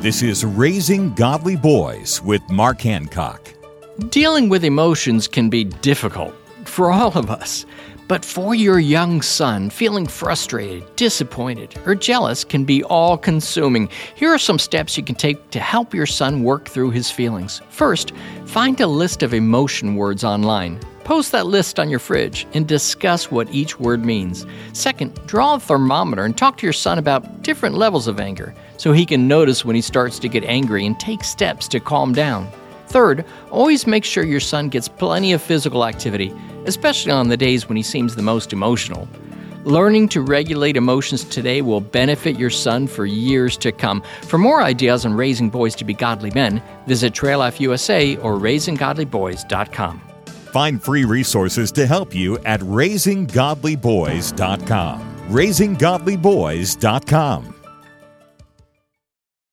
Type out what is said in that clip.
This is Raising Godly Boys with Mark Hancock. Dealing with emotions can be difficult for all of us. But for your young son, feeling frustrated, disappointed, or jealous can be all consuming. Here are some steps you can take to help your son work through his feelings. First, find a list of emotion words online. Post that list on your fridge and discuss what each word means. Second, draw a thermometer and talk to your son about different levels of anger so he can notice when he starts to get angry and take steps to calm down. Third, always make sure your son gets plenty of physical activity, especially on the days when he seems the most emotional. Learning to regulate emotions today will benefit your son for years to come. For more ideas on raising boys to be godly men, visit Trail Life USA or raisinggodlyboys.com. Find free resources to help you at raisinggodlyboys.com. raisinggodlyboys.com.